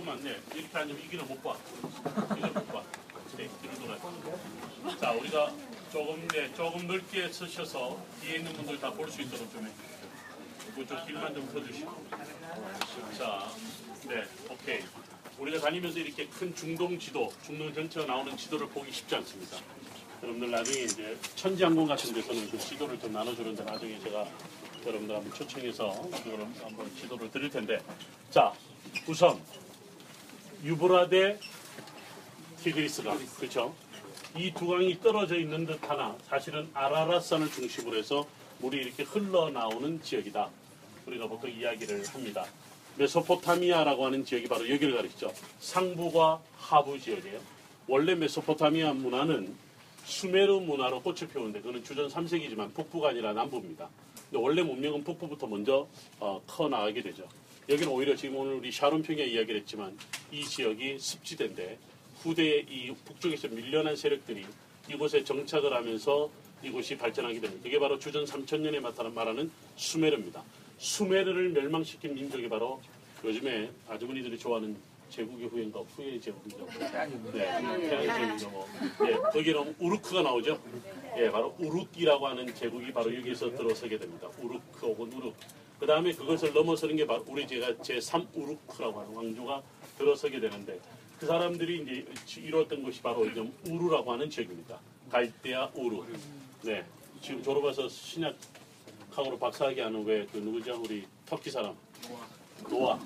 조금만 네 이렇게 앉으면 이기는 못 봐. 이걸 못 봐. 네, 뒤로 돌아. 자, 우리가 조금 네 조금 넓게 서셔서 뒤에 있는 분들 다 볼 수 있도록 좀 해. 그쪽 길만 좀 서주시고. 자, 네, 오케이. 우리가 다니면서 이렇게 큰 중동 지도, 중동 전체가 나오는 지도를 보기 쉽지 않습니다. 여러분들 나중에 이제 천지항공 같은 데서는 그 지도를 좀 나눠주는데 나중에 제가 여러분들 한번 초청해서 그걸 한번 지도를 드릴 텐데 자 우선 유브라데 티그리스강 그렇죠? 이 두 강이 떨어져 있는 듯 하나 사실은 아라라산을 중심으로 해서 물이 이렇게 흘러나오는 지역이다. 우리가 보통 이야기를 합니다. 메소포타미아라고 하는 지역이 바로 여기를 가리키죠. 상부와 하부 지역이에요. 원래 메소포타미아 문화는 수메르 문화로 꽃을 피우는데 그거는 주전 3세기지만 북부가 아니라 남부입니다. 근데 원래 문명은 북부부터 먼저 어, 커 나가게 되죠. 여기는 오히려 지금 오늘 우리 샤론 평야 이야기를 했지만 이 지역이 습지대인데 후대에 이 북쪽에서 밀려난 세력들이 이곳에 정착을 하면서 이곳이 발전하게 됩니다. 그게 바로 주전 3천년에 나타난 말하는 수메르입니다. 수메르를 멸망시킨 민족이 바로 요즘에 아주머니들이 좋아하는 제국의 후예인가 후예의 제국이죠. 네, 태양의 제국이죠. 예, 거기는 우르크가 나오죠. 예, 바로 우르크라고 하는 제국이 바로 여기서 들어서게 됩니다. 우르크 혹은 우르크. 그 다음에 그것을 넘어서는 게 바로 우리 제가 제3 우르크라고 하는 왕조가 들어서게 되는데 그 사람들이 이제 이루었던 것이 바로 이제 우르라고 하는 지역입니다. 갈대아 우르. 네, 지금 졸업해서 신약학으로 박사학위 하는 왜 그 누구죠? 우리 터키 사람 노아.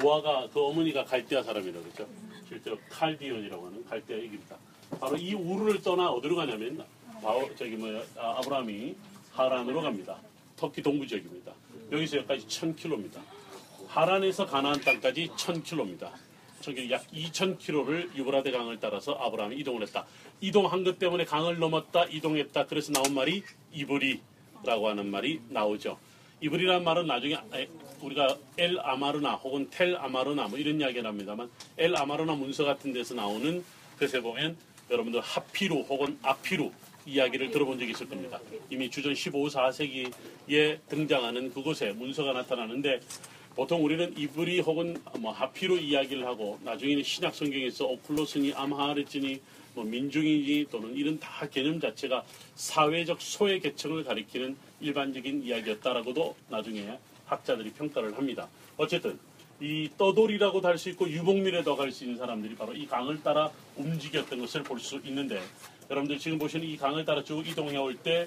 노아가 그 어머니가 갈대아 사람이라고 그랬죠. 실제로 칼디온이라고 하는 갈대아 얘기입니다. 바로 이 우르를 떠나 어디로 가냐면 바로 저기 뭐야 아, 아브라함이 하란으로 갑니다. 터키 동부 지역입니다. 여기서 여기까지 1000km입니다. 하란에서 가나안 땅까지 1000km입니다. 저기 약 2000km를 유브라데 강을 따라서 아브라함이 이동을 했다. 이동한 것 때문에 강을 넘었다, 이동했다. 그래서 나온 말이 이브리라고 하는 말이 나오죠. 이브리라는 말은 나중에 우리가 엘 아마르나 혹은 텔 아마르나 뭐 이런 이야기를 합니다만 엘 아마르나 문서 같은 데서 나오는 것에 보면 여러분들 하피루 혹은 아피루 이야기를 들어본 적이 있을 겁니다. 이미 주전 15, 4세기에 등장하는 그곳에 문서가 나타나는데 보통 우리는 이브리 혹은 뭐 하피루 이야기를 하고 나중에는 신약 성경에서 오클로스니 암하르지니 뭐 민중이니 또는 이런 다 개념 자체가 사회적 소외 계층을 가리키는 일반적인 이야기였다라고도 나중에 학자들이 평가를 합니다. 어쨌든 이 떠돌이라고도 할 수 있고 유복밀에도 갈 수 있는 사람들이 바로 이 강을 따라 움직였던 것을 볼 수 있는데 여러분들 지금 보시는 이 강을 따라 쭉 이동해 올 때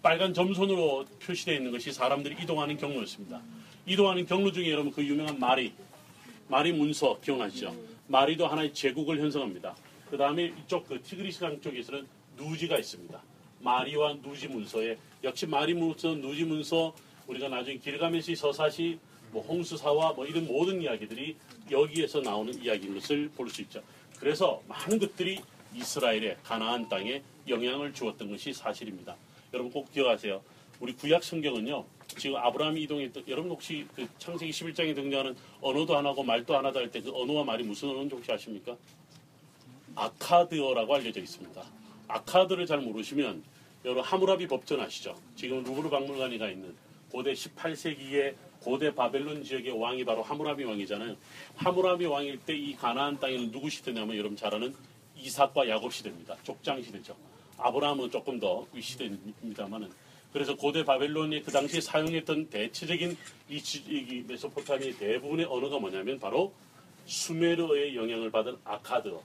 빨간 점선으로 표시되어 있는 것이 사람들이 이동하는 경로였습니다. 이동하는 경로 중에 여러분 그 유명한 마리, 마리 문서 기억나시죠? 마리도 하나의 제국을 형성합니다. 그 다음에 이쪽 그 티그리스 강 쪽에서는 누지가 있습니다. 마리와 누지 문서에 역시 마리 문서, 누지 문서 우리가 나중에 길가메시 서사시 뭐 홍수사와 뭐 이런 모든 이야기들이 여기에서 나오는 이야기인 것을 볼 수 있죠. 그래서 많은 것들이 이스라엘의 가나안 땅에 영향을 주었던 것이 사실입니다. 여러분 꼭 기억하세요. 우리 구약 성경은요. 지금 아브라함이 이동했던 여러분 혹시 그 창세기 11장에 등장하는 언어도 하나고 말도 하나다 할 때 그 언어와 말이 무슨 언어인지 혹시 아십니까? 아카드어라고 알려져 있습니다. 아카드를 잘 모르시면 여러분 하무라비 법전 아시죠? 지금 루브르 박물관에 가 있는 고대 18세기의 고대 바벨론 지역의 왕이 바로 하무라비 왕이잖아요. 하무라비 왕일 때 이 가나안 땅에는 누구 시대냐면 여러분 잘 아는 이삭과 야곱 시대입니다. 족장 시대죠. 아브라함은 조금 더 윗시대입니다만은 그래서 고대 바벨론이 그 당시에 사용했던 대체적인 이, 이 메소포타미의 대부분의 언어가 뭐냐면 바로 수메르어의 영향을 받은 아카드어,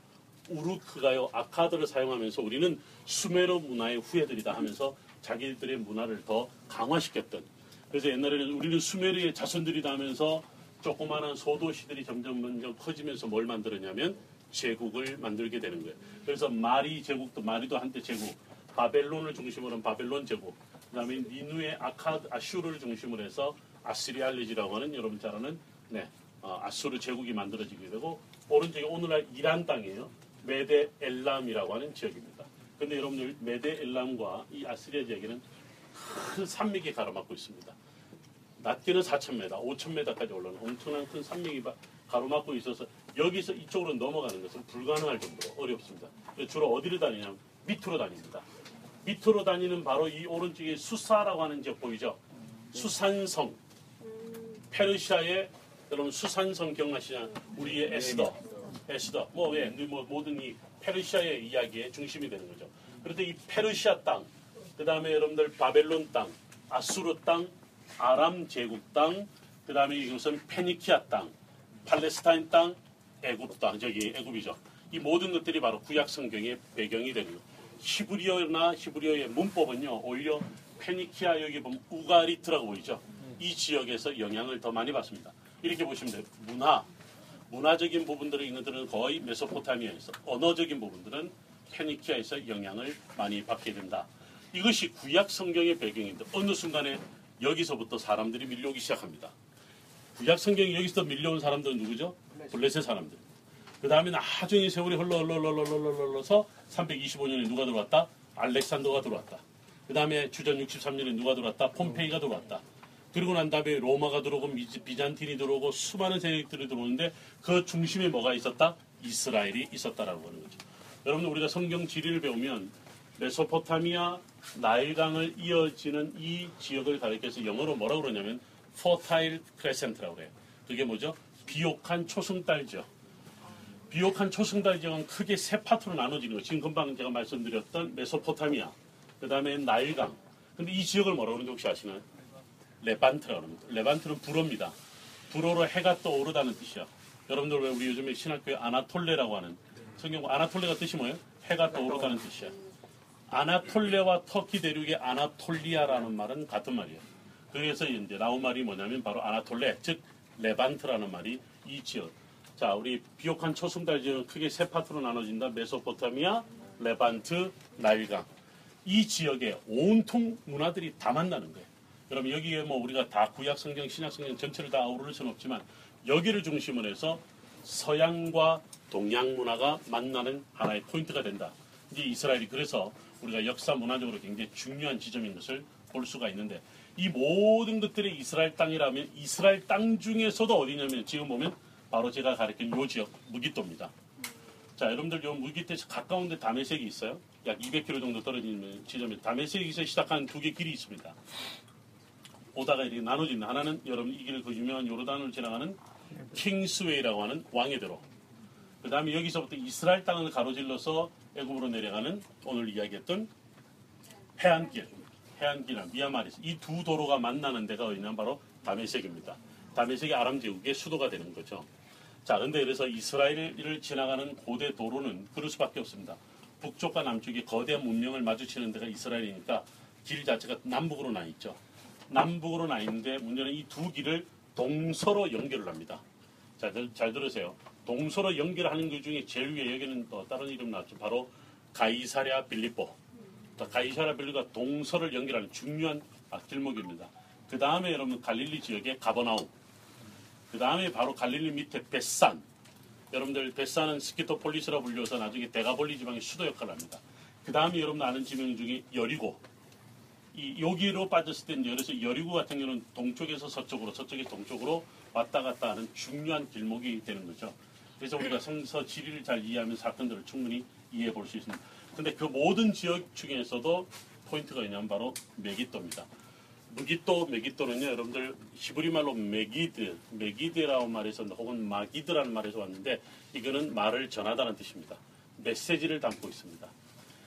우르크가요 아카드를 사용하면서 우리는 수메르 문화의 후예들이다 하면서 자기들의 문화를 더 강화시켰던 그래서 옛날에는 우리는 수메르의 자손들이다 하면서 조그마한 소도시들이 점점 커지면서 뭘 만들었냐면 제국을 만들게 되는 거예요. 그래서 마리 제국도 마리도 한때 제국, 바벨론을 중심으로 한 바벨론 제국, 그다음에 니누의 아카드 아슈르를 중심으로 해서 아스리알리지라고 하는 여러분 잘 아는 네, 어, 아수르 제국이 만들어지게 되고 오른쪽에 오늘날 이란 땅이에요. 메데 엘람이라고 하는 지역입니다. 그런데 여러분들 메데 엘람과 이 아스리아 지역에는 큰 산맥이 가로막고 있습니다. 낮게는 4,000m, 5,000m까지 올라오는 엄청난 큰 산맥이 가로막고 있어서 여기서 이쪽으로 넘어가는 것은 불가능할 정도로 어렵습니다. 주로 어디로 다니냐면 밑으로 다닙니다. 밑으로 다니는 바로 이 오른쪽에 수사라고 하는 지역 보이죠? 수산성. 페르시아의 여러분 수산성 기억나시냐? 우리의 에스더, 에스더. 뭐 왜? 뭐 모든 이 페르시아의 이야기의 중심이 되는 거죠. 그런데 이 페르시아 땅, 그 다음에 여러분들 바벨론 땅, 아수르 땅, 아람 제국 땅, 그 다음에 이것은 페니키아 땅, 팔레스타인 땅, 애굽 땅, 저기 애굽이죠. 이 모든 것들이 바로 구약 성경의 배경이 거예요. 히브리어나 히브리어의 문법은요, 오히려 페니키아 여기 보면 우가리트라고 보이죠. 이 지역에서 영향을 더 많이 받습니다. 이렇게 보시면 돼요. 문화, 문화적인 부분들을 있는 들은 거의 메소포타미아에서, 언어적인 부분들은 페니키아에서 영향을 많이 받게 된다. 이것이 구약 성경의 배경인데 어느 순간에 여기서부터 사람들이 밀려오기 시작합니다. 구약 성경이 여기서 밀려온 사람들은 누구죠? 블레셋 사람들. 그 다음에 나중에 세월이 흘러 흘러 흘러 흘러 흘러 흘러서 325년에 누가 들어왔다? 알렉산더가 들어왔다. 그 다음에 주전 63년에 누가 들어왔다? 폼페이가 들어왔다. 그리고 난 다음에 로마가 들어오고 비잔틴이 들어오고 수많은 세력들이 들어오는데 그 중심에 뭐가 있었다? 이스라엘이 있었다라고 하는 거죠. 여러분들 우리가 성경 지리를 배우면 메소포타미아 나일강을 이어지는 이 지역을 가리켜서 영어로 뭐라고 그러냐면 fertile crescent라고 그래요. 그게 뭐죠? 비옥한 초승달죠. 비옥한 초승달 지역은 크게 세 파트로 나눠지는 거예요. 지금 금방 제가 말씀드렸던 메소포타미아, 그 다음에 나일강. 근데 이 지역을 뭐라고 그러는지 혹시 아시나요? 레반트라고 합니다. 레반트는 불어입니다. 불어로 해가 떠오르다는 뜻이야. 여러분들 왜 우리 요즘에 신학교에 아나톨레라고 하는 성경 아나톨레가 뜻이 뭐예요? 해가 떠오르다는 뜻이야. 아나톨레와 터키 대륙의 아나톨리아라는 말은 같은 말이에요. 그래서 이제 나온 말이 뭐냐면 바로 아나톨레, 즉 레반트라는 말이 이 지역. 자, 우리 비옥한 초승달 지역은 크게 세 파트로 나눠진다. 메소포타미아, 레반트, 나일강. 이 지역에 온통 문화들이 다 만나는 거예요. 여러분 여기에 뭐 우리가 다 구약 성경, 신약 성경 전체를 다 아우를 수는 없지만 여기를 중심으로 해서 서양과 동양 문화가 만나는 하나의 포인트가 된다. 이제 이스라엘이 그래서 우리가 역사 문화적으로 굉장히 중요한 지점인 것을 볼 수가 있는데 이 모든 것들이 이스라엘 땅이라면 이스라엘 땅 중에서도 어디냐면 지금 보면 바로 제가 가리킨 요 지역 무기토입니다. 자, 여러분들 요 무기토에서 가까운 데 다메섹이 있어요. 약 200km 정도 떨어지는 지점에 다메섹에서 시작하는 두개 길이 있습니다. 오다가 이렇게 나눠지는 하나는 여러분 이 길을 그 유명한 요르단을 지나가는 킹스웨이라고 하는 왕의 대로. 그 다음에 여기서부터 이스라엘 땅을 가로질러서 애굽으로 내려가는 오늘 이야기했던 해안길, 해안길이나 미야마리스 이두 도로가 만나는 데가 어디냐면 바로 다메섹입니다. 다메섹이 아람 제국의 수도가 되는 거죠. 자, 근데 그래서 이스라엘을 지나가는 고대 도로는 그럴 수밖에 없습니다. 북쪽과 남쪽이 거대한 문명을 마주치는 데가 이스라엘이니까 길 자체가 남북으로 나 있죠. 남북으로 나 있는데 문제는 이 두 길을 동서로 연결을 합니다. 자, 잘, 잘 들으세요. 동서로 연결하는 것 중에 제일 위에 여기는 또 다른 이름 나왔죠. 바로 가이사랴 빌리포. 가이사랴 빌리가 동서를 연결하는 중요한 아, 길목입니다. 그 다음에 여러분 갈릴리 지역의 가버나움. 그 다음에 바로 갈릴리 밑에 베산. 여러분들 베산은 스키토폴리스라 불려서 나중에 데가볼리 지방의 수도 역할을 합니다. 그 다음에 여러분 아는 지명 중에 여리고. 이 여기로 빠졌을 때 이제 그래서 여리고 같은 경우는 동쪽에서 서쪽으로 서쪽에서 동쪽으로 왔다 갔다 하는 중요한 길목이 되는 거죠. 그래서 우리가 성서 지리를 잘 이해하면 사건들을 충분히 이해해 볼 수 있습니다. 근데 그 모든 지역 중에서도 포인트가 있냐면 바로 메기또입니다. 므기또, 메기또는요, 여러분들 히브리 말로 메기드, 메기드라고 말해서 혹은 마기드라는 말에서 왔는데 이거는 말을 전하다는 뜻입니다. 메시지를 담고 있습니다.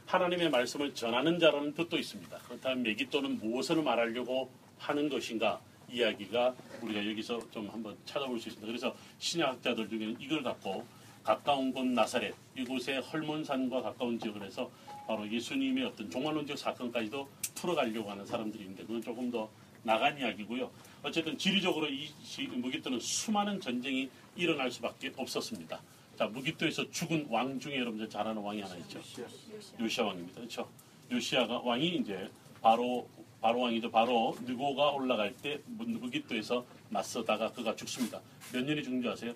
하나님의 말씀을 전하는 자라는 뜻도 있습니다. 그렇다면 메기또는 무엇을 말하려고 하는 것인가 이야기가 우리가 여기서 좀 한번 찾아볼 수 있습니다. 그래서 신약학자들 중에는 이걸 갖고 가까운 곳 나사렛 이곳의 헐몬산과 가까운 지역을 해서 바로 예수님의 어떤 종말론적 사건까지도 풀어가려고 하는 사람들이 있는데 그건 조금 더 나간 이야기고요. 어쨌든 지리적으로 이 시- 무기또는 수많은 전쟁이 일어날 수밖에 없었습니다. 자 무기또에서 죽은 왕 중에 여러분들 잘 아는 왕이 하나 있죠. 요시아 왕입니다. 그렇죠? 요시아가 왕이 이제 바로 바로 왕이죠. 바로 느고가 올라갈 때 무기또에서 맞서다가 그가 죽습니다. 몇 년이 죽는 줄 아세요?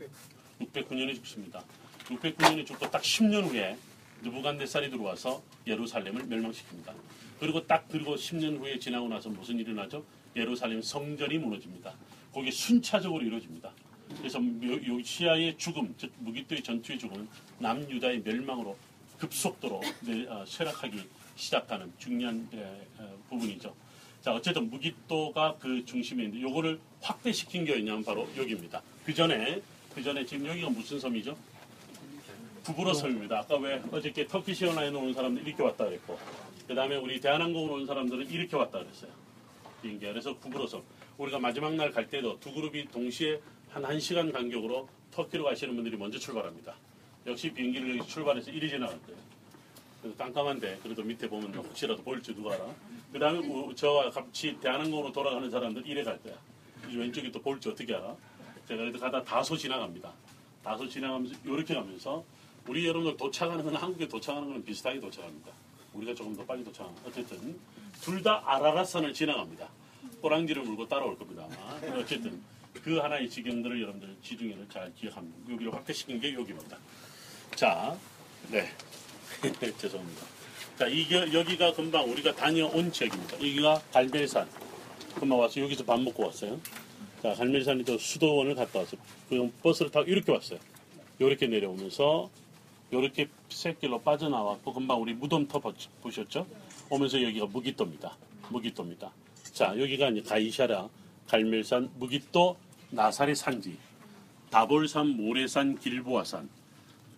609년에 죽습니다. 609년에 죽고 딱 10년 후에 느부간네살이 들어와서 예루살렘을 멸망시킵니다. 그리고 딱 그리고 10년 후에 지나고 나서 무슨 일이 나죠? 예루살렘 성전이 무너집니다. 거기에 순차적으로 이루어집니다. 그래서 요- 요시아의 죽음, 즉 무기또의 전투의 죽음은 남유다의 멸망으로 급속도로 내- 어, 쇠락하기 시작하는 중요한 부분이죠. 자, 어쨌든 무기또가 그 중심에 있는데 요거를 확대시킨 게 있냐면 바로 여기입니다. 그 전에 그 전에 지금 여기가 무슨 섬이죠? 구부로 섬입니다. 아까 왜 어저께 터키 시 어나에는 온 사람들 이렇게 왔다 그랬고 그 다음에 우리 대한항공으로 온 사람들은 이렇게 왔다 그랬어요. 비행기 그래서 구부로 섬. 우리가 마지막 날 갈 때도 두 그룹이 동시에 한 1시간 간격으로 터키로 가시는 분들이 먼저 출발합니다. 역시 비행기를 여기 출발해서 이리 지나갈 거예요. 그래서 깜깜한데 그래도 밑에 보면 혹시라도 보일지 누가 알아. 그 다음에 저와 같이 대한항공으로 돌아가는 사람들 이래 갈 거야. 이 왼쪽에 또 볼지 어떻게 알아? 제가 그래도 가다 다소 지나갑니다. 다소 지나가면서 이렇게 가면서 우리 여러분들 도착하는 건 한국에 도착하는 건 비슷하게 도착합니다. 우리가 조금 더 빨리 도착합니다. 어쨌든 둘 다 아라라산을 지나갑니다. 꼬랑지를 물고 따라올 겁니다. 아마. 어쨌든 그 하나의 지경들을 여러분들 지중해를 잘 기억합니다. 여기를 확대시킨 게 여기입니다. 자, 네. 죄송합니다. 자, 이게, 여기가 금방 우리가 다녀온 지역입니다. 여기가 갈멜산. 금방 와서 여기서 밥 먹고 왔어요. 자, 갈멜산이 또 수도원을 갔다 왔어요. 그 버스를 타고 이렇게 왔어요. 이렇게 내려오면서 이렇게 새길로 빠져나왔고 금방 우리 무덤 터 보셨죠? 오면서 여기가 무기또입니다. 무기또입니다. 자, 여기가 이제 가이샤라, 갈멜산, 무기또, 나사리 산지, 다볼산, 모래산, 길보아산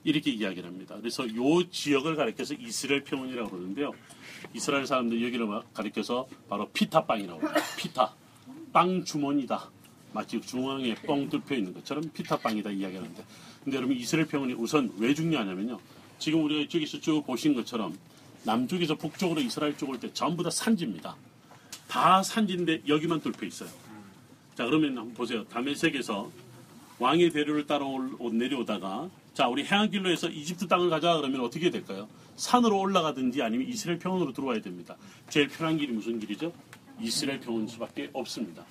이렇게 이야기를 합니다. 그래서 이 지역을 가리켜서 이스라엘 평원이라고 그러는데요. 이스라엘 사람들 여기를 가리켜서 바로 피타 빵이라고 합니다. 피타 빵 주머니다. 마치 중앙에 뻥 뚫혀 있는 것처럼 피타 빵이다 이야기하는데, 근데 여러분 이스라엘 평원이 우선 왜 중요하냐면요. 지금 우리가 이쪽에서 쭉 보신 것처럼 남쪽에서 북쪽으로 이스라엘 쪽을 때 전부 다 산지입니다. 다 산지인데 여기만 뚫혀 있어요. 자 그러면 한번 보세요. 다메섹에서 왕의 대류를 따라 내려오다가 자 우리 해안길로 해서 이집트 땅을 가자 그러면 어떻게 될까요? 산으로 올라가든지 아니면 이스라엘 평원으로 들어와야 됩니다. 제일 편한 길이 무슨 길이죠? 이스라엘 평원 수밖에 없습니다.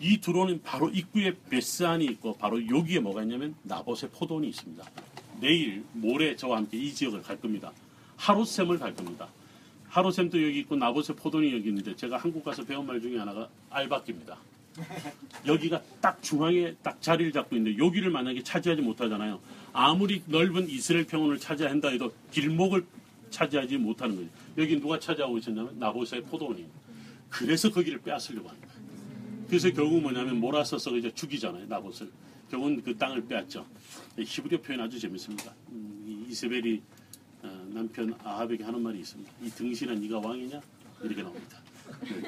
이 들어오는 바로 입구에 베스안이 있고 바로 여기에 뭐가 있냐면 나봇의 포도원이 있습니다. 내일 모레 저와 함께 이 지역을 갈 겁니다. 하루샘을 갈 겁니다. 하루샘도 여기 있고 나봇의 포도원이 여기 있는데 제가 한국 가서 배운 말 중에 하나가 알바끼입니다. 여기가 딱 중앙에 딱 자리를 잡고 있는데 여기를 만약에 차지하지 못하잖아요. 아무리 넓은 이스라엘 평원을 차지한다 해도 길목을 차지하지 못하는 거죠. 여기 누가 차지하고 있었냐면 나보스의 포도원이. 그래서 거기를 빼앗으려고 하는 거예요. 그래서 결국 뭐냐면 몰아서서 이제 죽이잖아요. 나봇을. 결국은 그 땅을 빼앗죠. 히브리어 표현 아주 재밌습니다. 음, 이세벨이 어, 남편 아합에게 하는 말이 있습니다. 이 등신은 네가 왕이냐? 이렇게 나옵니다.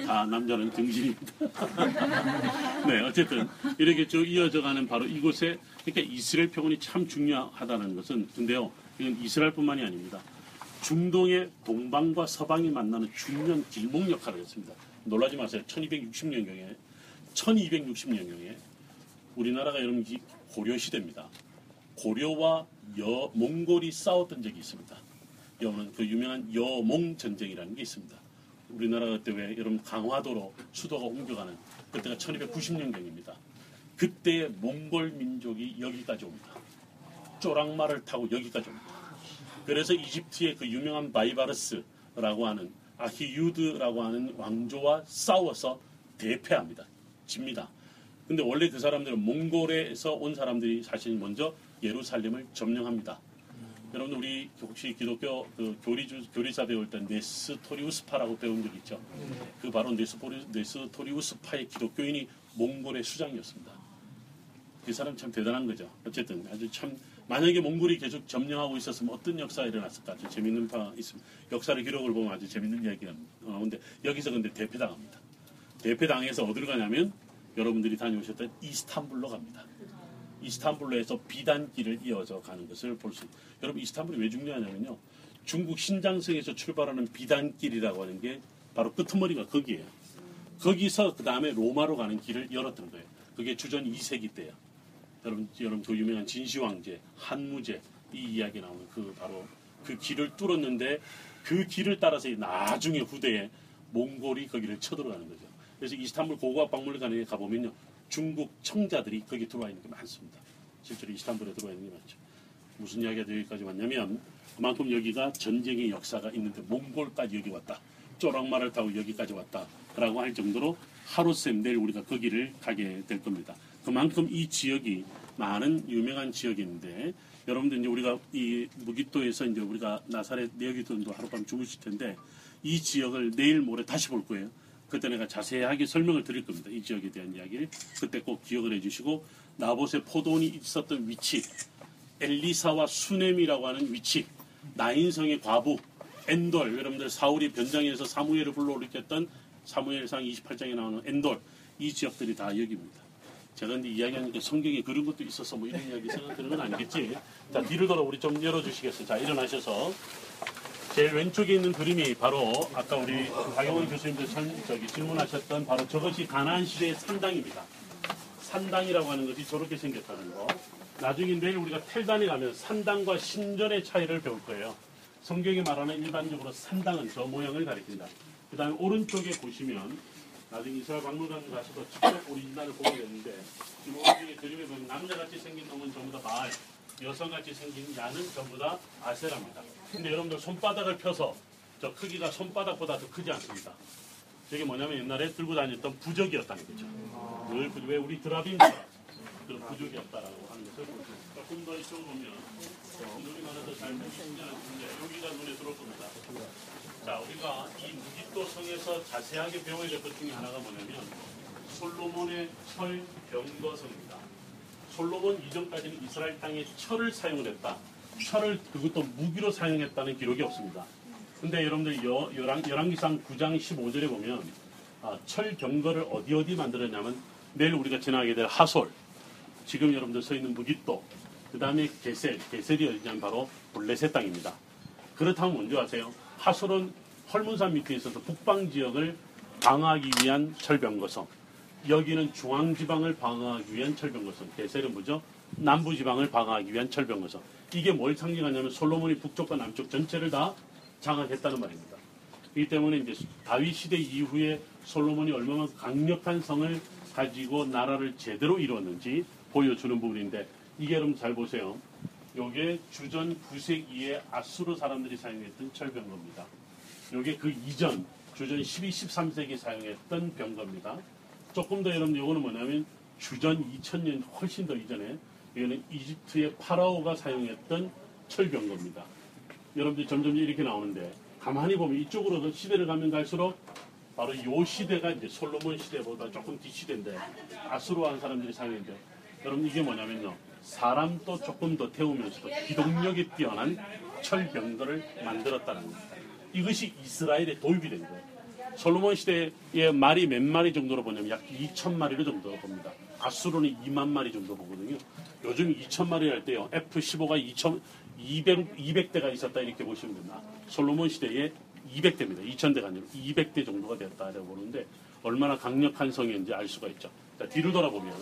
다 남자는 등신입니다. 네, 어쨌든 이렇게 쭉 이어져가는 바로 이곳에 그러니까 이스라엘 평원이 참 중요하다는 것은 근데요, 이건 이스라엘뿐만이 아닙니다. 중동의 동방과 서방이 만나는 중요한 길목 역할을 했습니다. 놀라지 마세요. 1260년경에 1260년경에 우리나라가 여러분 고려 시대입니다. 고려와 여 몽골이 싸웠던 적이 있습니다. 여는 그 유명한 여몽 전쟁이라는 게 있습니다. 우리나라 그때 왜 여러분 강화도로 수도가 옮겨가는 그때가 1290년경입니다. 그때 몽골 민족이 여기까지 옵니다. 쪼랑말을 타고 여기까지 옵니다. 그래서 이집트의 그 유명한 바이바르스라고 하는 아히유드라고 하는 왕조와 싸워서 대패합니다. 집니다. 근데 원래 그 사람들은 몽골에서 온 사람들이 사실 먼저 예루살렘을 점령합니다. 여러분 우리 혹시 기독교 그 교리주 교리사 배울 때 네스토리우스파라고 배운 적 있죠? 그 바로 네스토리, 네스토리우스파의 기독교인이 몽골의 수장이었습니다. 그 사람 참 대단한 거죠. 어쨌든 아주 참 만약에 몽골이 계속 점령하고 있었으면 어떤 역사가 일어났을까 아주 재밌는 바 있습니다. 역사의 기록을 보면 아주 재밌는 이야기가 나오는데 여기서 근데 대패당합니다. 대패당해서 어디로 가냐면 여러분들이 다녀오셨던 이스탄불로 갑니다. 이스탄불로에서 비단길을 이어져 가는 것을 볼 수 있습니다. 여러분 이스탄불이 왜 중요하냐면요. 중국 신장성에서 출발하는 비단길이라고 하는 게 바로 끄트머리가 거기에요. 거기서 그 다음에 로마로 가는 길을 열었던 거예요. 그게 주전 2세기 때요. 여러분, 여러분 그 유명한 진시황제, 한무제 이 이야기 나오는 그 바로 그 길을 뚫었는데 그 길을 따라서 나중에 후대에 몽골이 거기를 쳐들어가는 거죠. 그래서 이스탄불 고고학 박물관에 가보면요. 중국 청자들이 거기 들어와 있는 게 많습니다. 실제로 이스탄불에 들어와 있는 게 많죠. 무슨 이야기가 여기까지 왔냐면 그만큼 여기가 전쟁의 역사가 있는데 몽골까지 여기 왔다. 쪼랑말을 타고 여기까지 왔다 라고 할 정도로 하루쌤 내일 우리가 거기를 가게 될 겁니다. 그만큼 이 지역이 많은 유명한 지역인데 여러분들 이제 우리가 이 무기토에서 이제 우리가 나사렛 내역이 든도 하룻밤 주무실 텐데 이 지역을 내일 모레 다시 볼 거예요. 그때 내가 자세하게 설명을 드릴 겁니다. 이 지역에 대한 이야기를 그때 꼭 기억을 해주시고 나봇의 포도원이 있었던 위치, 엘리사와 수넴이라고 하는 위치, 나인성의 과부, 엔돌, 여러분들 사울이 변장에서 사무엘을 불러올렸던 사무엘상 28장에 나오는 엔돌, 이 지역들이 다 여기입니다. 제가 근데 이야기하니까 성경에 그런 것도 있어서 뭐 이런 이야기 생각드는 건 아니겠지. 자, 뒤를 돌아 우리 좀 열어주시겠어요? 자, 일어나셔서. 제일 왼쪽에 있는 그림이 바로 아까 우리 박영원 교수님들 선, 저기 질문하셨던 바로 저것이 가나안 시대의 산당입니다. 산당이라고 하는 것이 저렇게 생겼다는 거. 나중에 내일 우리가 텔단에 가면 산당과 신전의 차이를 배울 거예요. 성경이 말하는 일반적으로 산당은 저 모양을 가리킨다. 그 다음에 오른쪽에 보시면 나중에 이스라엘 박물관 가서도 직접 오리지널을 보게 되는데 지금 오른쪽에 그림에 보면 남자같이 생긴 놈은 전부 다 바알, 여성같이 생긴 야는 전부 다 아세라입니다. 근데 여러분들 손바닥을 펴서 저 크기가 손바닥보다 더 크지 않습니다. 저게 뭐냐면 옛날에 들고 다녔던 부적이었다는 거죠. 늘 부- 왜 우리 드라빈처럼 그런 부적이었다라고 하는 것을 있습니다. 조금 더 이쪽으로 보면 눈이 많아서 잘 보이지 않는데 여기가 눈에 들어올 겁니다. 자, 우리가 이 무기또 성에서 자세하게 배워야 될 것 중에 하나가 뭐냐면 솔로몬의 철 병거성입니다. 솔로몬 이전까지는 이스라엘 땅에 철을 사용을 했다. 철을 그것도 무기로 사용했다는 기록이 없습니다. 근데 여러분들 여, 열왕, 열왕기상 9장 15절에 보면 아, 철 병거를 어디 어디 만들었냐면 내일 우리가 지나가게 될 하솔 지금 여러분들 서 있는 무기또 그 다음에 게셀 게셀이 어디냐면 바로 블레셋 땅입니다. 그렇다면 뭔지 아세요? 하솔은 헐문산 밑에 있어서 북방 지역을 방어하기 위한 철병거성 여기는 중앙지방을 방어하기 위한 게셀은 뭐죠? 남부지방을 방어하기 위한 철병거성 이게 뭘 상징하냐면 솔로몬이 북쪽과 남쪽 전체를 다 장악했다는 말입니다. 이 때문에 이제 다윗 시대 이후에 솔로몬이 얼마나 강력한 성을 가지고 나라를 제대로 이루었는지 보여주는 부분인데 이게 여러분 잘 보세요. 요게 주전 9세기에 아수르 사람들이 사용했던 철병거입니다. 요게 그 이전 주전 12, 13세기 사용했던 병거입니다. 조금 더 여러분 요거는 뭐냐면 주전 2000년 훨씬 더 이전에 이거는 이집트의 파라오가 사용했던 철병거입니다. 여러분들 점점 이렇게 나오는데 가만히 보면 이쪽으로 더 시대를 가면 갈수록 바로 이 시대가 이제 솔로몬 시대보다 조금 뒤시대인데 아수르한 사람들이 사용했는데 여러분 이게 뭐냐면요 사람도 조금 더 태우면서도 기동력이 뛰어난 철병거를 만들었다는 겁니다. 이것이 이스라엘에 도입이 된 거예요. 솔로몬 시대의 말이 몇 마리 정도로 보냐면 약 2천 마리로 정도 봅니다. 아수르는 2만 마리 정도 보거든요. 요즘 2천 마리 할 때요. F-15가 2천 200, 200대가 있었다 이렇게 보시면 됩니다. 솔로몬 시대에 200대입니다. 2000대가 아니라 200대 정도가 됐다라고 보는데 얼마나 강력한 성인지 알 수가 있죠. 자, 뒤를 돌아보면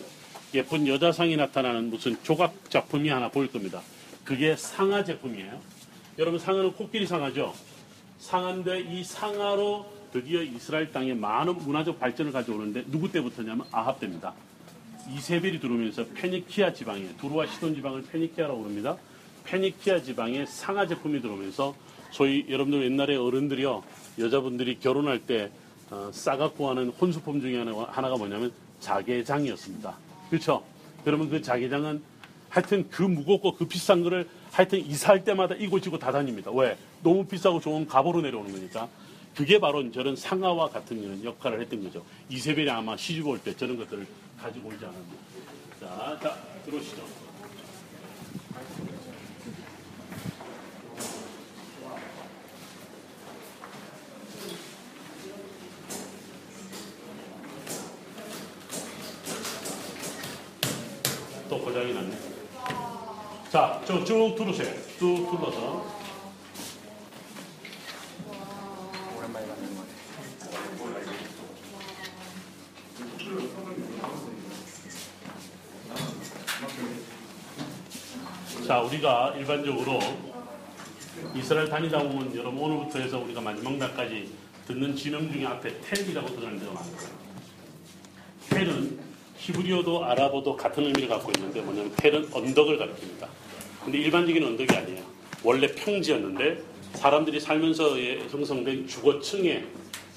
예쁜 여자상이 나타나는 무슨 조각 작품이 하나 보일 겁니다. 그게 상하 제품이에요. 여러분 상하는 코끼리 상하죠. 상하인데 이 상하로 드디어 이스라엘 땅에 많은 문화적 발전을 가져오는데 누구 때부터냐면 아합 때입니다. 이세벨이 들어오면서 페니키아 지방에 두루와 시돈 지방을 페니키아라고 부릅니다. 페니키아 지방에 상하 제품이 들어오면서 소위 여러분들 옛날에 어른들이요 여자분들이 결혼할 때 어, 싸갖고 하는 혼수품 중에 하나가, 하나 가 뭐냐면 자개장이었습니다. 그렇죠? 그러면 그 자개장은 하여튼 그 무겁고 그 비싼 거를 하여튼 이사할 때마다 이고 지고 다 다닙니다. 왜? 너무 비싸고 좋은 갑오로 내려오는 거니까. 그게 바로 저런 상하와 같은 역할을 했던 거죠. 이세벨이 아마 시집 올 때 저런 것들을 가지고 오지 않았나. 자, 자, 들어오시죠. 또 고장이 났네. 자, 저 쭉 들으세요. 쭉 둘러서. 오랜만에 만나는 것 같아요. 자, 우리가 일반적으로 이스라엘 다니다 보면 여러분 오늘부터 해서 우리가 마지막 날까지 듣는 진음 중에 앞에 텔이라고 들어가는 데가 많아요. 텔은 히브리어도 아랍어도 같은 의미를 갖고 있는데 뭐냐면 텔은 언덕을 가리킵니다. 근데 일반적인 언덕이 아니에요. 원래 평지였는데 사람들이 살면서 형성된 주거층의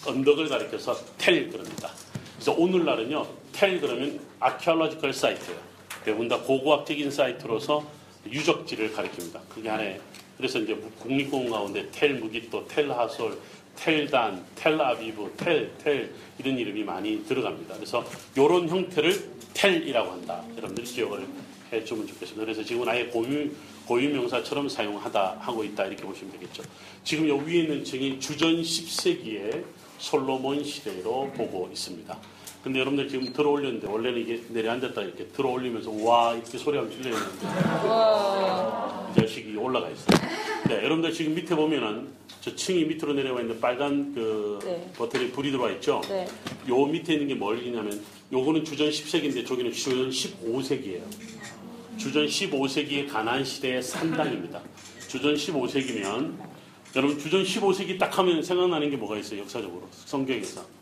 언덕을 가리켜서 텔 그럽니다. 그래서 오늘날은요 텔 그러면 아키올로지컬 사이트예요. 대부분 다 고고학적인 사이트로서 유적지를 가리킵니다. 그게 하나의 그래서 이제 국립공원 가운데 텔 무기또 텔 하솔 텔단, 텔아비브, 텔, 텔 이런 이름이 많이 들어갑니다. 그래서 이런 형태를 텔이라고 한다. 여러분들이 기억을 해주면 좋겠습니다. 그래서 지금은 아예 고유, 고유명사처럼 사용하다 하고 있다 이렇게 보시면 되겠죠. 지금 여기 위에 있는 층이 주전 10세기의 솔로몬 시대로 보고 있습니다. 근데 여러분들 지금 들어 올렸는데 원래는 이게 내려앉았다 이렇게 들어 올리면서 와 이렇게 소리하면 들려있는데 이 자식이 올라가 있어요. 네, 여러분들 지금 밑에 보면은 저 층이 밑으로 내려와 있는 빨간 그 네. 버튼에 불이 들어와 있죠. 네. 요 밑에 있는 게 뭘이냐면 요거는 주전 10세기인데 저기는 주전 15세기예요. 주전 15세기의 가나안 시대의 산당입니다. 주전 15세기면 여러분 주전 15세기 딱 하면 생각나는 게 뭐가 있어요? 역사적으로 성경에서.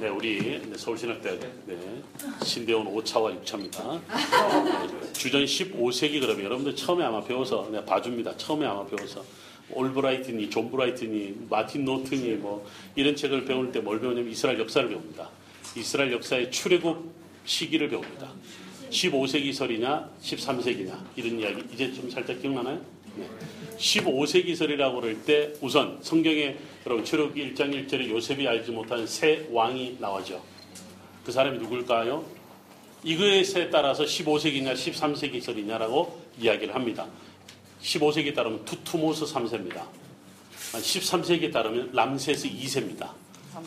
네, 우리 네, 서울신학대학 네, 신대원 5차와 6차입니다. 네, 주전 15세기 그러면 여러분들 처음에 아마 배워서 네, 봐줍니다. 처음에 아마 배워서 올브라이트니, 존 브라이트니, 마틴 노트니 뭐 이런 책을 배울 때 뭘 배우냐면 이스라엘 역사를 배웁니다. 이스라엘 역사의 출애굽 시기를 배웁니다. 15세기 설이냐, 13세기냐 이런 이야기 이제 좀 살짝 기억나나요? 네. 15세기설이라고 그럴 때 우선 성경에 여러분 출애굽기 1장 1절에 요셉이 알지 못하는 새 왕이 나오죠. 그 사람이 누굴까요? 이것에 따라서 15세기냐 13세기설이냐라고 이야기를 합니다. 15세기에 따르면 투투모스 3세입니다. 13세기에 따르면 람세스 2세입니다.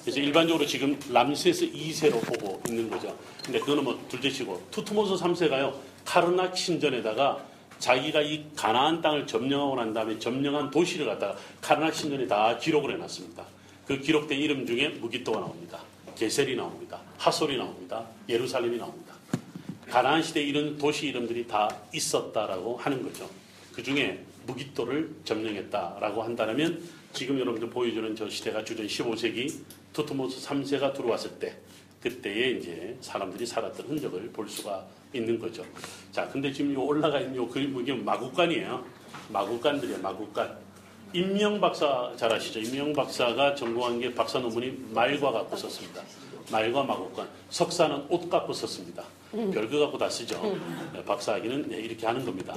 그래서 일반적으로 지금 람세스 2세로 보고 있는 거죠. 근데 그거는 뭐 둘째치고 투투모스 3세가요. 카르낙 신전에다가 자기가 이 가나안 땅을 점령하고 난 다음에 점령한 도시를 갖다가 카르낙 신전에 다 기록을 해놨습니다. 그 기록된 이름 중에 므기또가 나옵니다. 게셀이 나옵니다. 하솔이 나옵니다. 예루살렘이 나옵니다. 가나안 시대 이런 도시 이름들이 다 있었다라고 하는 거죠. 그 중에 므기또를 점령했다라고 한다면 지금 여러분들 보여주는 저 시대가 주전 15세기 투트모스 3세가 들어왔을 때 그때에 이제 사람들이 살았던 흔적을 볼 수가 있는 거죠. 자, 근데 지금 요 올라가 있는 요 그림 이게 마구간이에요. 마국간들이에요. 마국간. 임명 박사 잘 아시죠? 임명 박사가 전공한 게 박사 논문이 말과 갖고 썼습니다. 말과 마국간. 석사는 옷 갖고 썼습니다. 별거 갖고 다 쓰죠. 네, 박사학위는 네, 이렇게 하는 겁니다.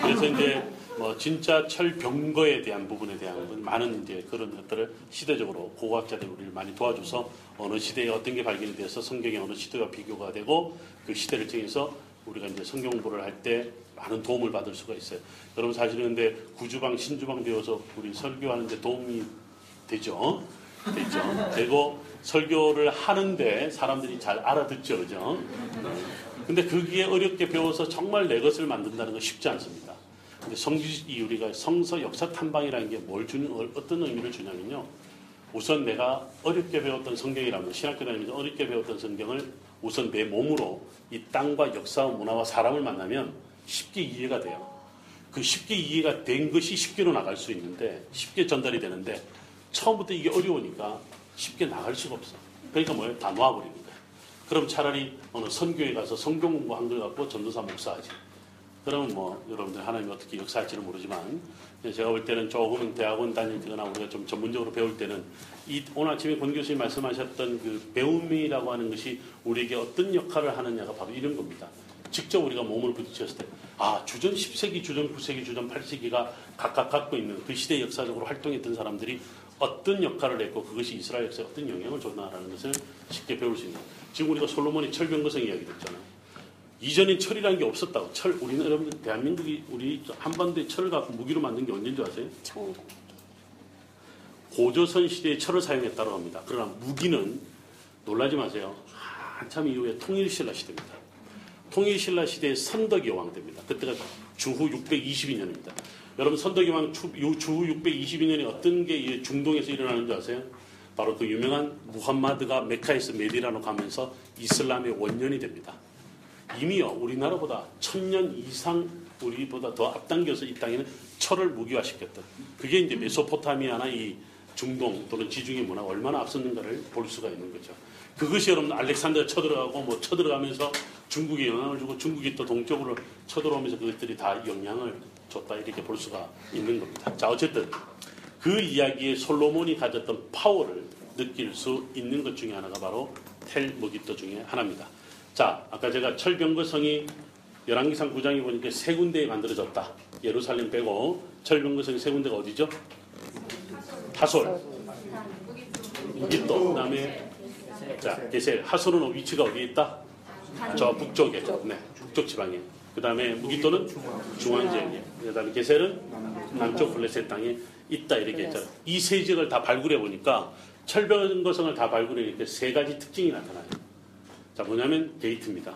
그래서 이제 뭐 진짜 철병거에 대한 부분에 대한 건 많은 이제 그런 것들을 시대적으로 고고학자들이 우리를 많이 도와줘서 어느 시대에 어떤 게 발견이 돼서 성경의 어느 시대와 비교가 되고 그 시대를 통해서 우리가 이제 성경 공부를 할 때 많은 도움을 받을 수가 있어요. 여러분 사실은 근데 구주방 신주방 배워서 우리 설교하는데 도움이 되죠. 되죠. 되고 설교를 하는데 사람들이 잘 알아듣죠. 그죠? 근데 그게 어렵게 배워서 정말 내 것을 만든다는 건 쉽지 않습니다. 근데 성지 이 우리가 성서 역사 탐방이라는 게 뭘 주는 어- 어떤 의미를 주냐면요. 우선 내가 어렵게 배웠던 성경이라면 신학교 다니면서 어렵게 배웠던 성경을 우선 내 몸으로 이 땅과 역사와 문화와 사람을 만나면 쉽게 이해가 돼요. 그 쉽게 이해가 된 것이 쉽게로 나갈 수 있는데 쉽게 전달이 되는데 처음부터 이게 어려우니까 쉽게 나갈 수가 없어. 그러니까 뭐예요? 다 놓아버리는 거예요. 그럼 차라리 어느 선교에 가서 성경 공부 한 걸 갖고 전도사 목사하지. 그러면 뭐 여러분들 하나님 어떻게 역사할지는 모르지만 제가 볼 때는 조금은 대학원 다닐 때거나 우리가 좀 전문적으로 배울 때는 이 오늘 아침에 권 교수님 말씀하셨던 그 배움이라고 하는 것이 우리에게 어떤 역할을 하느냐가 바로 이런 겁니다. 직접 우리가 몸을 부딪혔을 때, 아, 주전 10세기, 주전 9세기, 주전 8세기가 각각 갖고 있는 그 시대 역사적으로 활동했던 사람들이 어떤 역할을 했고 그것이 이스라엘 역사에 어떤 영향을 줬나라는 것을 쉽게 배울 수 있는. 지금 우리가 솔로몬의 철병거성 이야기 듣잖아요. 이전엔 철이라는 게 없었다고. 철, 우리는 여러분들 대한민국이 우리 한반도에 철을 갖고 무기로 만든 게 언제인 줄 아세요? 청동. 고조선 시대에 철을 사용했다고 합니다. 그러나 무기는 놀라지 마세요. 한참 이후에 통일신라 시대입니다. 통일신라 시대에 선덕이 왕됩니다. 그때가 주후 622년입니다. 여러분 선덕이 왕 주, 요 주후 622년에 어떤 게이 중동에서 일어나는 줄 아세요? 바로 그 유명한 무함마드가 메카에서 메디라로 가면서 이슬람의 원년이 됩니다. 이미요 우리나라보다 천년 이상 우리보다 더 앞당겨서 이 땅에는 철을 무기화시켰던 그게 이제 메소포타미아나 이 중동 또는 지중해 문화가 얼마나 앞섰는가를 볼 수가 있는 거죠. 그것이 여러분 알렉산더 쳐들어가고 뭐 쳐들어가면서 중국에 영향을 주고 중국이 또 동쪽으로 쳐들어오면서 그것들이 다 영향을 줬다 이렇게 볼 수가 있는 겁니다. 자 어쨌든 그 이야기에 솔로몬이 가졌던 파워를 느낄 수 있는 것 중에 하나가 바로 텔 무기또 중에 하나입니다. 자, 아까 제가 철병거 성이 열왕기상 9장에 보니까 세 군데에 만들어졌다. 예루살렘 빼고 철병거 성이 세 군데가 어디죠? 하솔, 무기또, 그다음에 자 게셀. 하솔은 위치가 어디에 있다? 저 북쪽에, 네, 북쪽 지방에. 그 다음에 무기또는 중앙 지역에. 그 다음에 게셀은 남쪽 블레셋 땅에 있다 이렇게 했잖아요. 이 세 지역을 다 발굴해 보니까 철병거성을 다 발굴해니까 세 가지 특징이 나타나요. 자 뭐냐면 게이트입니다.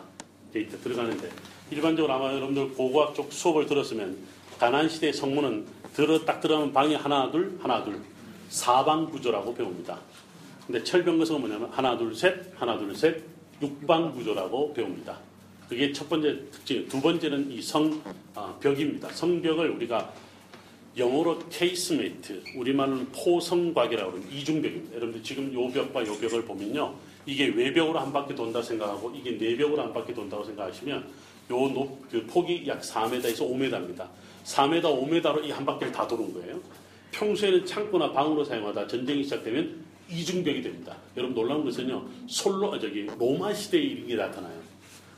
게이트 들어가는데 일반적으로 아마 여러분들 고고학 쪽 수업을 들었으면 가나안 시대 성문은 들어 딱 들어가면 방이 하나 둘 하나 둘 사방 구조라고 배웁니다. 근데 철병거성은 뭐냐면 하나 둘 셋 하나 둘 셋 육방 구조라고 배웁니다. 그게 첫 번째 특징. 두 번째는 이성 아, 벽입니다. 성벽을 우리가 영어로 casemate, 우리말로는 포성곽이라고 하는 이중벽입니다. 여러분들 지금 요 벽과 요 벽을 보면요. 이게 외벽으로 한 바퀴 돈다 생각하고 이게 내벽으로 한 바퀴 돈다고 생각하시면 요 높, 그 폭이 약 4m에서 5m입니다. 4m, 5m로 이 한 바퀴를 다 도는 거예요. 평소에는 창고나 방으로 사용하다 전쟁이 시작되면 이중벽이 됩니다. 여러분 놀라운 것은요. 솔로, 아, 저기, 로마 시대에 이게 나타나요.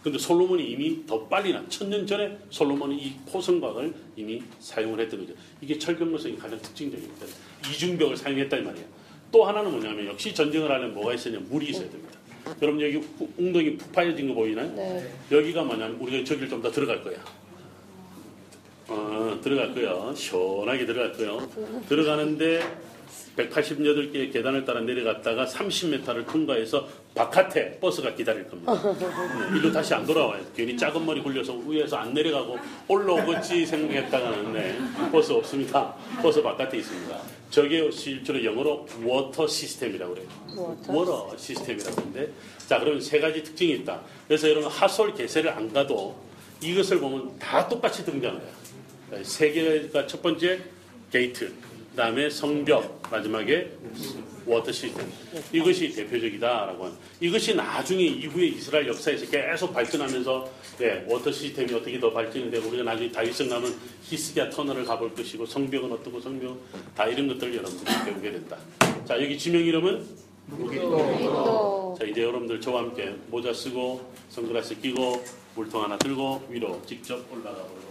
근데 솔로몬이 이미 더 빨리 나 천년 전에 솔로몬이 이 포성곽을 이미 사용을 했던 거죠. 이게 철병거성이 가장 특징적입니다. 이중벽을 사용했다 이 말이에요. 또 하나는 뭐냐면 역시 전쟁을 하려면 뭐가 있어야 되냐 물이 있어야 됩니다. 여러분 여기 후- 웅덩이 푹 파여진 거 보이나요? 네. 여기가 뭐냐면 우리가 저기를 좀 더 들어갈 거야. 어, 들어갈 거예요. 시원하게 들어갈 거예요. 들어가는데 188개의 계단을 따라 내려갔다가 30m를 통과해서 바깥에 버스가 기다릴 겁니다. 네, 일로 다시 안 돌아와요. 괜히 작은 머리 굴려서 위에서 안 내려가고 올라오겠지 생각했다가는 네, 버스 없습니다. 버스 바깥에 있습니다. 저게 실제로 영어로 water system이라고 그래요. water water system이라고 하는데 자 그러면 세 가지 특징이 있다. 그래서 여러분 하솔 게셀을 안 가도 이것을 보면 다 똑같이 등장해요. 세 개가 첫 번째 게이트, 그 다음에 성벽, 마지막에 water system. 이것이 대표적이다라고 하는. 이것이 나중에 이후에 이스라엘 역사에서 계속 발전하면서 네, water system이 어떻게 더 발전이 되고 우리가 나중에 다윗성 가면 히스기야 터널을 가볼 것이고 성벽은 어떻고 성벽 다 이런 것들을 여러분들이 배우게 된다. 자 여기 지명 이름은 또 자 이제 여러분들 저와 함께 모자 쓰고 선글라스 끼고 물통 하나 들고 위로 직접 올라가 보도록 하겠습니다.